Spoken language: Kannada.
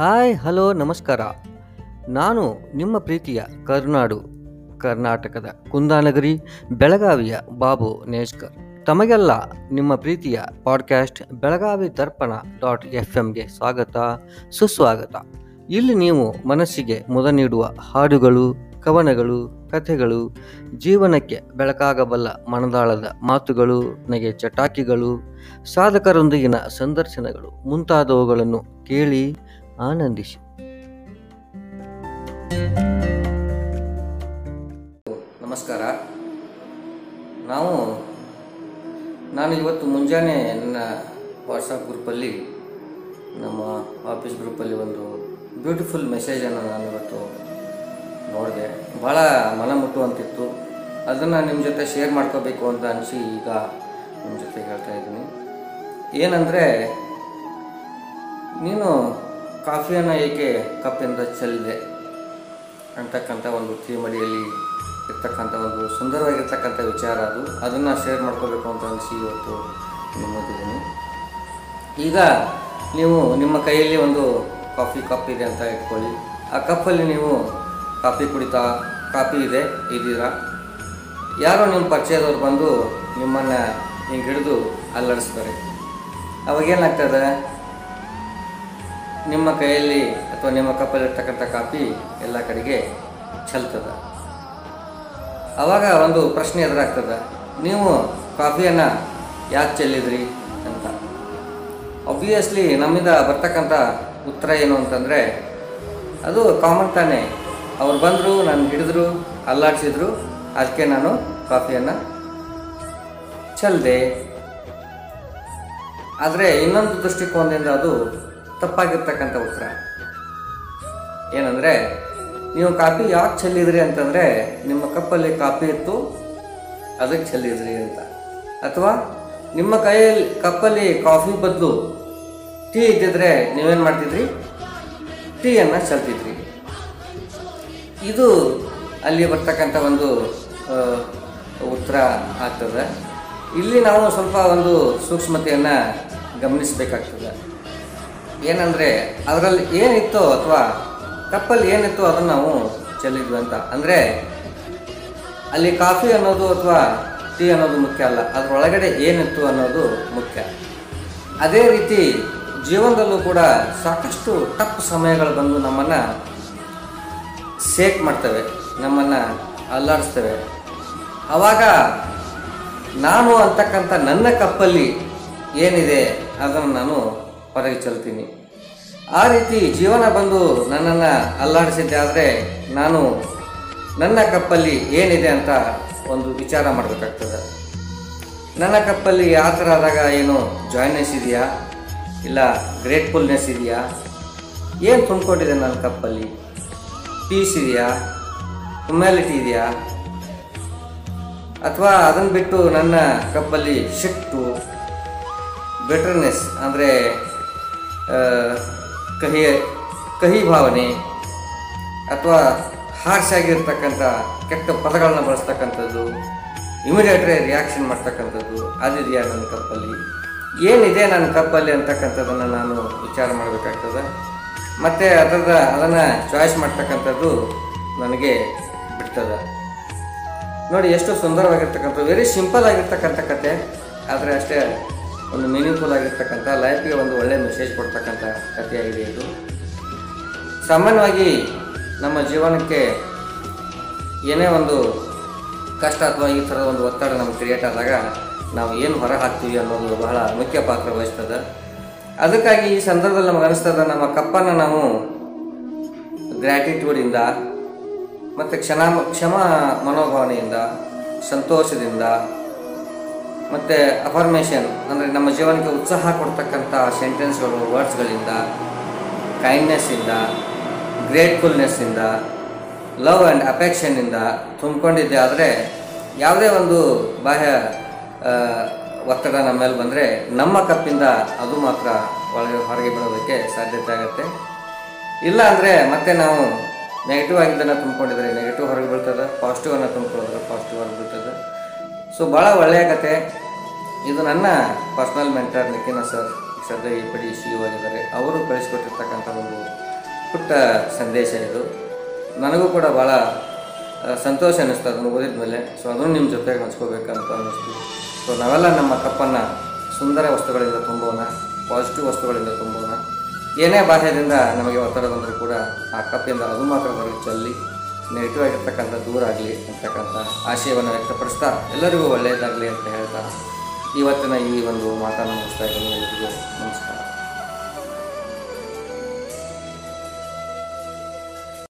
ಹಾಯ್, ಹಲೋ, ನಮಸ್ಕಾರ. ನಾನು ನಿಮ್ಮ ಪ್ರೀತಿಯ ಕರ್ನಾಡು, ಕರ್ನಾಟಕದ ಕುಂದಾನಗರಿ, ಬೆಳಗಾವಿಯ ಬಾಬು ನೇಜ್ಕರ್. ತಮಗೆಲ್ಲ ನಿಮ್ಮ ಪ್ರೀತಿಯ podcast Belagavi Darpana dot F ಎಮ್ಗೆ ಸ್ವಾಗತ, ಸುಸ್ವಾಗತ. ಇಲ್ಲಿ ನೀವು ಮನಸ್ಸಿಗೆ ಮುದ ನೀಡುವ ಹಾಡುಗಳು, ಕವನಗಳು, ಕಥೆಗಳು, ಜೀವನಕ್ಕೆ ಬೆಳಕಾಗಬಲ್ಲ ಮನದಾಳದ ಮಾತುಗಳು, ನಗೆ ಚಟಾಕಿಗಳು, ಸಾಧಕರೊಂದಿಗಿನ ಸಂದರ್ಶನಗಳು ಮುಂತಾದವುಗಳನ್ನು ಕೇಳಿ ಆನಂದಿಸಿ ನಮಸ್ಕಾರ. ನಾವು, ನಾನು ಇವತ್ತು ಮುಂಜಾನೆ ನನ್ನ ವಾಟ್ಸಪ್ ಗ್ರೂಪಲ್ಲಿ ನಮ್ಮ ಆಫೀಸ್ ಗ್ರೂಪಲ್ಲಿ ಒಂದು ಬ್ಯೂಟಿಫುಲ್ ಮೆಸೇಜನ್ನು ನಾನು ಇವತ್ತು ನೋಡಿದೆ. ಭಾಳ ಮನ ಮುಟ್ಟುವಂತಿತ್ತು ಅದನ್ನು ನಿಮ್ಮ ಜೊತೆ ಶೇರ್ ಮಾಡ್ಕೋಬೇಕು ಅಂತ ಅನಿಸಿ ಈಗ ನಿಮ್ಮ ಜೊತೆ ಹೇಳ್ತಾ ಇದ್ದೀನಿ. ಏನಂದರೆ, ನೀನು ಕಾಫಿಯನ್ನು ಏಕೆ ಕಪ್ಪಿಂದ ಚೆಲ್ಲಿದೆ ಅಂತಕ್ಕಂಥ ಒಂದು ಥೀಮಡಿಯಲ್ಲಿ ಇರ್ತಕ್ಕಂಥ ಒಂದು ಸುಂದರವಾಗಿರ್ತಕ್ಕಂಥ ವಿಚಾರ ಅದು. ಅದನ್ನು ಶೇರ್ ಮಾಡ್ಕೋಬೇಕು ಅಂತ ಅನಿಸಿ ಇವತ್ತು ನಿಮ್ಮದಿದ್ದೀನಿ. ಈಗ ನೀವು ನಿಮ್ಮ ಕೈಯಲ್ಲಿ ಒಂದು ಕಾಫಿ ಕಪ್ ಇದೆ ಅಂತ ಇಟ್ಕೊಳ್ಳಿ. ಆ ಕಪ್ಪಲ್ಲಿ ನೀವು ಕಾಫಿ ಕುಡಿತಾ, ಕಾಫಿ ಇದೆ, ಇದ್ದೀರಾ? ಯಾರೋ ನಿಮ್ಮ ಪರಿಚಯದವ್ರು ಬಂದು ನಿಮ್ಮನ್ನು ಹಿಂಗೆ ಹಿಡಿದು ಅಲ್ಲಾಡಿಸ್ತಾರೆ ಅವಾಗೇನಾಗ್ತದೆ ನಿಮ್ಮ ಕೈಯಲ್ಲಿ ಅಥವಾ ನಿಮ್ಮ ಕಪ್ಪಲ್ಲಿರ್ತಕ್ಕಂಥ ಕಾಪಿ ಎಲ್ಲ ಕಡೆಗೆ ಚೆಲ್ತದೆ ಆವಾಗ ಒಂದು ಪ್ರಶ್ನೆ ಎದುರಾಗ್ತದೆ, ನೀವು ಕಾಫಿಯನ್ನು ಯಾಕೆ ಚೆಲ್ಲಿದ್ರಿ ಅಂತ. ಒಬ್ವಿಯಸ್ಲಿ ನಮ್ಮಿಂದ ಬರ್ತಕ್ಕಂಥ ಉತ್ತರ ಏನು ಅಂತಂದರೆ, ಅದು ಕಾಮನ್ ತಾನೇ. ಅವ್ರು ಬಂದರು, ನಾನು ಹಿಡಿದ್ರು, ಅಲ್ಲಾಡಿಸಿದ್ರು ಅದಕ್ಕೆ ನಾನು ಕಾಫಿಯನ್ನು ಚೆಲ್ಲಿದೆ ಆದರೆ ಇನ್ನೊಂದು ದೃಷ್ಟಿಕೋನದಿಂದ ಅದು ತಪ್ಪಾಗಿರ್ತಕ್ಕಂಥ ಉತ್ತರ. ಏನಂದರೆ, ನೀವು ಕಾಫಿ ಯಾಕೆ ಚೆಲ್ಲಿದ್ರಿ ಅಂತಂದರೆ, ನಿಮ್ಮ ಕಪ್ಪಲ್ಲಿ ಕಾಫಿ ಇತ್ತು, ಅದಕ್ಕೆ ಚೆಲ್ಲಿದ್ರಿ ಅಂತ. ಅಥವಾ, ನಿಮ್ಮ ಕೈಯಲ್ಲಿ, ಕಪ್ಪಲ್ಲಿ ಕಾಫಿ ಬದಲು ಟೀ ಇದ್ದಿದ್ರೆ ನೀವೇನು ಮಾಡ್ತಿದ್ರಿ? ಟೀಯನ್ನು ಚೆಲ್ತಿದ್ರಿ. ಇದು ಅಲ್ಲಿ ಬರ್ತಕ್ಕಂಥ ಒಂದು ಉತ್ತರ ಆಗ್ತದೆ. ಇಲ್ಲಿ ನಾವು ಸ್ವಲ್ಪ ಒಂದು ಸೂಕ್ಷ್ಮತೆಯನ್ನು ಗಮನಿಸಬೇಕಾಗ್ತದೆ. ಏನಂದರೆ ಅದರಲ್ಲಿ ಏನಿತ್ತು ಅಥವಾ ಕಪ್ಪಲ್ಲಿ ಏನಿತ್ತು ಅದನ್ನು ನಾವು ಚೆಲ್ಲಿದ್ವಿ ಅಂತ. ಅಂದರೆ ಅಲ್ಲಿ ಕಾಫಿ ಅನ್ನೋದು ಅಥವಾ ಟೀ ಅನ್ನೋದು ಮುಖ್ಯ ಅಲ್ಲ, ಅದರೊಳಗಡೆ ಏನಿತ್ತು ಅನ್ನೋದು ಮುಖ್ಯ. ಅದೇ ರೀತಿ ಜೀವನದಲ್ಲೂ ಕೂಡ ಸಾಕಷ್ಟು ತಪ್ಪು ಸಮಯಗಳು ಬಂದು ನಮ್ಮನ್ನು ಸೇಕ್ ಮಾಡ್ತವೆ, ನಮ್ಮನ್ನು ಅಲ್ಲಾಡಿಸ್ತವೆ. ಆವಾಗ ನಾನು ಅಂತಕ್ಕಂಥ ನನ್ನ ಕಪ್ಪಲ್ಲಿ ಏನಿದೆ ಅದನ್ನು ನಾನು ಹೊರಗೆ ಚೆಲ್ತೀನಿ ಆ ರೀತಿ ಜೀವನ ಬಂದು ನನ್ನನ್ನು ಅಲ್ಲಾಡಿಸಿದ್ದೆ ಆದರೆ ನಾನು ನನ್ನ ಕಪ್ಪಲ್ಲಿ ಏನಿದೆ ಅಂತ ಒಂದು ವಿಚಾರ ಮಾಡಬೇಕಾಗ್ತದೆ. ನನ್ನ ಕಪ್ಪಲ್ಲಿ ಯಾವ ಥರ ಆದಾಗ ಏನು ಜಾಯ್ನೆಸ್ ಇದೆಯಾ? ಇಲ್ಲ ಗ್ರೇಟ್ಫುಲ್ನೆಸ್ ಇದೆಯಾ? ಏನು ತುಂಬಿಕೊಂಡಿದೆ ನನ್ನ ಕಪ್ಪಲ್ಲಿ? ಪೀಸ್ ಇದೆಯಾ? ಹ್ಯುಮ್ಯಾಲಿಟಿ ಇದೆಯಾ? ಅಥವಾ ಅದನ್ನು ಬಿಟ್ಟು ನನ್ನ ಕಪ್ಪಲ್ಲಿ ಶಿಟ್ಟು ಬೆಟರ್ನೆಸ್ ಅಂದರೆ ಕಹಿ ಕಹಿ ಭಾವನೆ ಅಥವಾ ಹಾರ್ಶ್ ಆಗಿರ್ತಕ್ಕಂಥ ಕೆಟ್ಟ ಪದಗಳನ್ನ ಬಳಸ್ತಕ್ಕಂಥದ್ದು ಇಮಿಡಿಯೇಟ್ರಿ ರಿಯಾಕ್ಷನ್ ಮಾಡ್ತಕ್ಕಂಥದ್ದು ಅದಿದೆಯಾ ನನ್ನ ಕಪ್ಪಲ್ಲಿ ಏನಿದೆ ನನ್ನ ಕಪ್ಪಲ್ಲಿ ಅಂತಕ್ಕಂಥದ್ದನ್ನು ನಾನು ವಿಚಾರ ಮಾಡಬೇಕಾಗ್ತದೆ. ಮತ್ತು ಅದರ, ಅದನ್ನು ಚಾಯ್ಸ್ ಮಾಡ್ತಕ್ಕಂಥದ್ದು ನನಗೆ ಬಿಡ್ತದೆ. ನೋಡಿ, ಎಷ್ಟು ಸುಂದರವಾಗಿರ್ತಕ್ಕಂಥ ವೆರಿ ಸಿಂಪಲ್ ಆಗಿರ್ತಕ್ಕಂಥ ಕತೆ. ಆದರೆ ಅಷ್ಟೇ ಒಂದು ಮೀನಿಂಗ್ಫುಲ್ ಆಗಿರ್ತಕ್ಕಂಥ ಲೈಫ್ಗೆ ಒಂದು ಒಳ್ಳೆಯ ಮೆಸೇಜ್ ಕೊಡ್ತಕ್ಕಂಥ ಕಥೆಯಾಗಿದೆ ಇದು. ಸಾಮಾನ್ಯವಾಗಿ ನಮ್ಮ ಜೀವನಕ್ಕೆ ಏನೇ ಒಂದು ಕಷ್ಟ ಅಥವಾ ಈ ಥರದ ಒಂದು ಒತ್ತಡ ನಮ್ಗೆ ಕ್ರಿಯೇಟ್ ಆದಾಗ ನಾವು ಏನು ಹೊರ ಹಾಕ್ತೀವಿ ಅನ್ನೋದು ಬಹಳ ಮುಖ್ಯ ಪಾತ್ರ ವಹಿಸ್ತದೆ. ಅದಕ್ಕಾಗಿ ಈ ಸಂದರ್ಭದಲ್ಲಿ ನಮಗೆ ಅನಿಸ್ತದೆ ನಮ್ಮ ಕಪ್ಪನ್ನು ನಾವು ಗ್ರ್ಯಾಟಿಟ್ಯೂಡಿಂದ ಮತ್ತು ಕ್ಷಣ ಕ್ಷಮ ಮನೋಭಾವನೆಯಿಂದ, ಸಂತೋಷದಿಂದ ಮತ್ತು ಅಫರ್ಮೇಷನ್ ಅಂದರೆ ನಮ್ಮ ಜೀವನಕ್ಕೆ ಉತ್ಸಾಹ ಕೊಡ್ತಕ್ಕಂಥ ಸೆಂಟೆನ್ಸ್ಗಳು ವರ್ಡ್ಸ್ಗಳಿಂದ ಕೈಂಡ್ನೆಸ್ಸಿಂದ ಗ್ರೇಟ್ಫುಲ್ನೆಸ್ಸಿಂದ ಲವ್ ಆ್ಯಂಡ್ ಅಫೆಕ್ಷನ್ನಿಂದ ತುಂಬಿಕೊಂಡಿದ್ದೆ. ಆದರೆ ಯಾವುದೇ ಒಂದು ಬಾಹ್ಯ ಒತ್ತಡ ನಮ್ಮ ಮೇಲೆ ಬಂದರೆ ನಮ್ಮ ಕಪ್ಪಿಂದ ಅದು ಮಾತ್ರ ಒಳಗೆ, ಹೊರಗೆ ಬೀಳೋದಕ್ಕೆ ಸಾಧ್ಯತೆ ಆಗುತ್ತೆ. ಇಲ್ಲ ಅಂದರೆ ಮತ್ತೆ ನಾವು ನೆಗೆಟಿವ್ ಆಗಿದ್ದನ್ನು ತುಂಬಿಕೊಂಡಿದ್ರೆ ನೆಗೆಟಿವ್ ಹೊರಗೆ ಬೀಳ್ತದೆ ಪಾಸಿಟಿವನ್ನು ತುಂಬಿಕೊಳ್ಳೋದ್ರೆ ಪಾಸಿಟಿವ್ ಹೊರಗೆ ಬೀಳ್ತದೆ ಸೊ ಭಾಳ ಒಳ್ಳೆಯ ಕತೆ ಇದು ನನ್ನ ಪರ್ಸ್ನಲ್ ಮೆಂಟರ್ ನಿಖಿನ ಸರ್ ಸದ್ಯ ಪಿ ಡಿ ಸಿ ಆಗಿದ್ದಾರೆ. ಅವರು ಕಳಿಸ್ಕೊಟ್ಟಿರ್ತಕ್ಕಂಥ ಒಂದು ಪುಟ್ಟ ಸಂದೇಶ ಇದು. ನನಗೂ ಕೂಡ ಭಾಳ ಸಂತೋಷ ಅನ್ನಿಸ್ತು ಅದನ್ನು ಓದಿದ ಮೇಲೆ. ಸೊ ಅದನ್ನು ನಿಮ್ಮ ಜೊತೆಗೆ ಹಂಚ್ಕೋಬೇಕಂತ ಅನ್ನಿಸ್ತು. ಸೊ ನಾವೆಲ್ಲ ನಮ್ಮ ತಪ್ಪನ್ನು, ಸುಂದರ ವಸ್ತುಗಳಿಂದ ತುಂಬೋಣ ಪಾಸಿಟಿವ್ ವಸ್ತುಗಳಿಂದ ತುಂಬೋಣ. ಏನೇ ಬಾಹ್ಯದಿಂದ ನಮಗೆ ಒತ್ತಡ ಬಂದರೂ ಕೂಡ ಆ ಕಪ್ಪಿಂದ ಅದು ಮಾತ್ರ ಹೊರಗೆ ಚಲ್ಲಿ ನೆಗೆಟಿವ್ ಆಗಿರ್ತಕ್ಕಂಥ ದೂರ ಆಗಲಿ ಅಂತಕ್ಕಂಥ ಆಶಯವನ್ನು ವ್ಯಕ್ತಪಡಿಸ್ತಾ ಎಲ್ಲರಿಗೂ ಒಳ್ಳೆಯದಾಗಲಿ ಅಂತ ಹೇಳ್ತಾ ಇವತ್ತಿನ ಈ ಒಂದು ಮಾತನ್ನು ಮುಗಿಸ್ತಾ ಇದ್ದೀನಿ. ಎಲ್ಲರಿಗೂ ನಮಸ್ಕಾರ.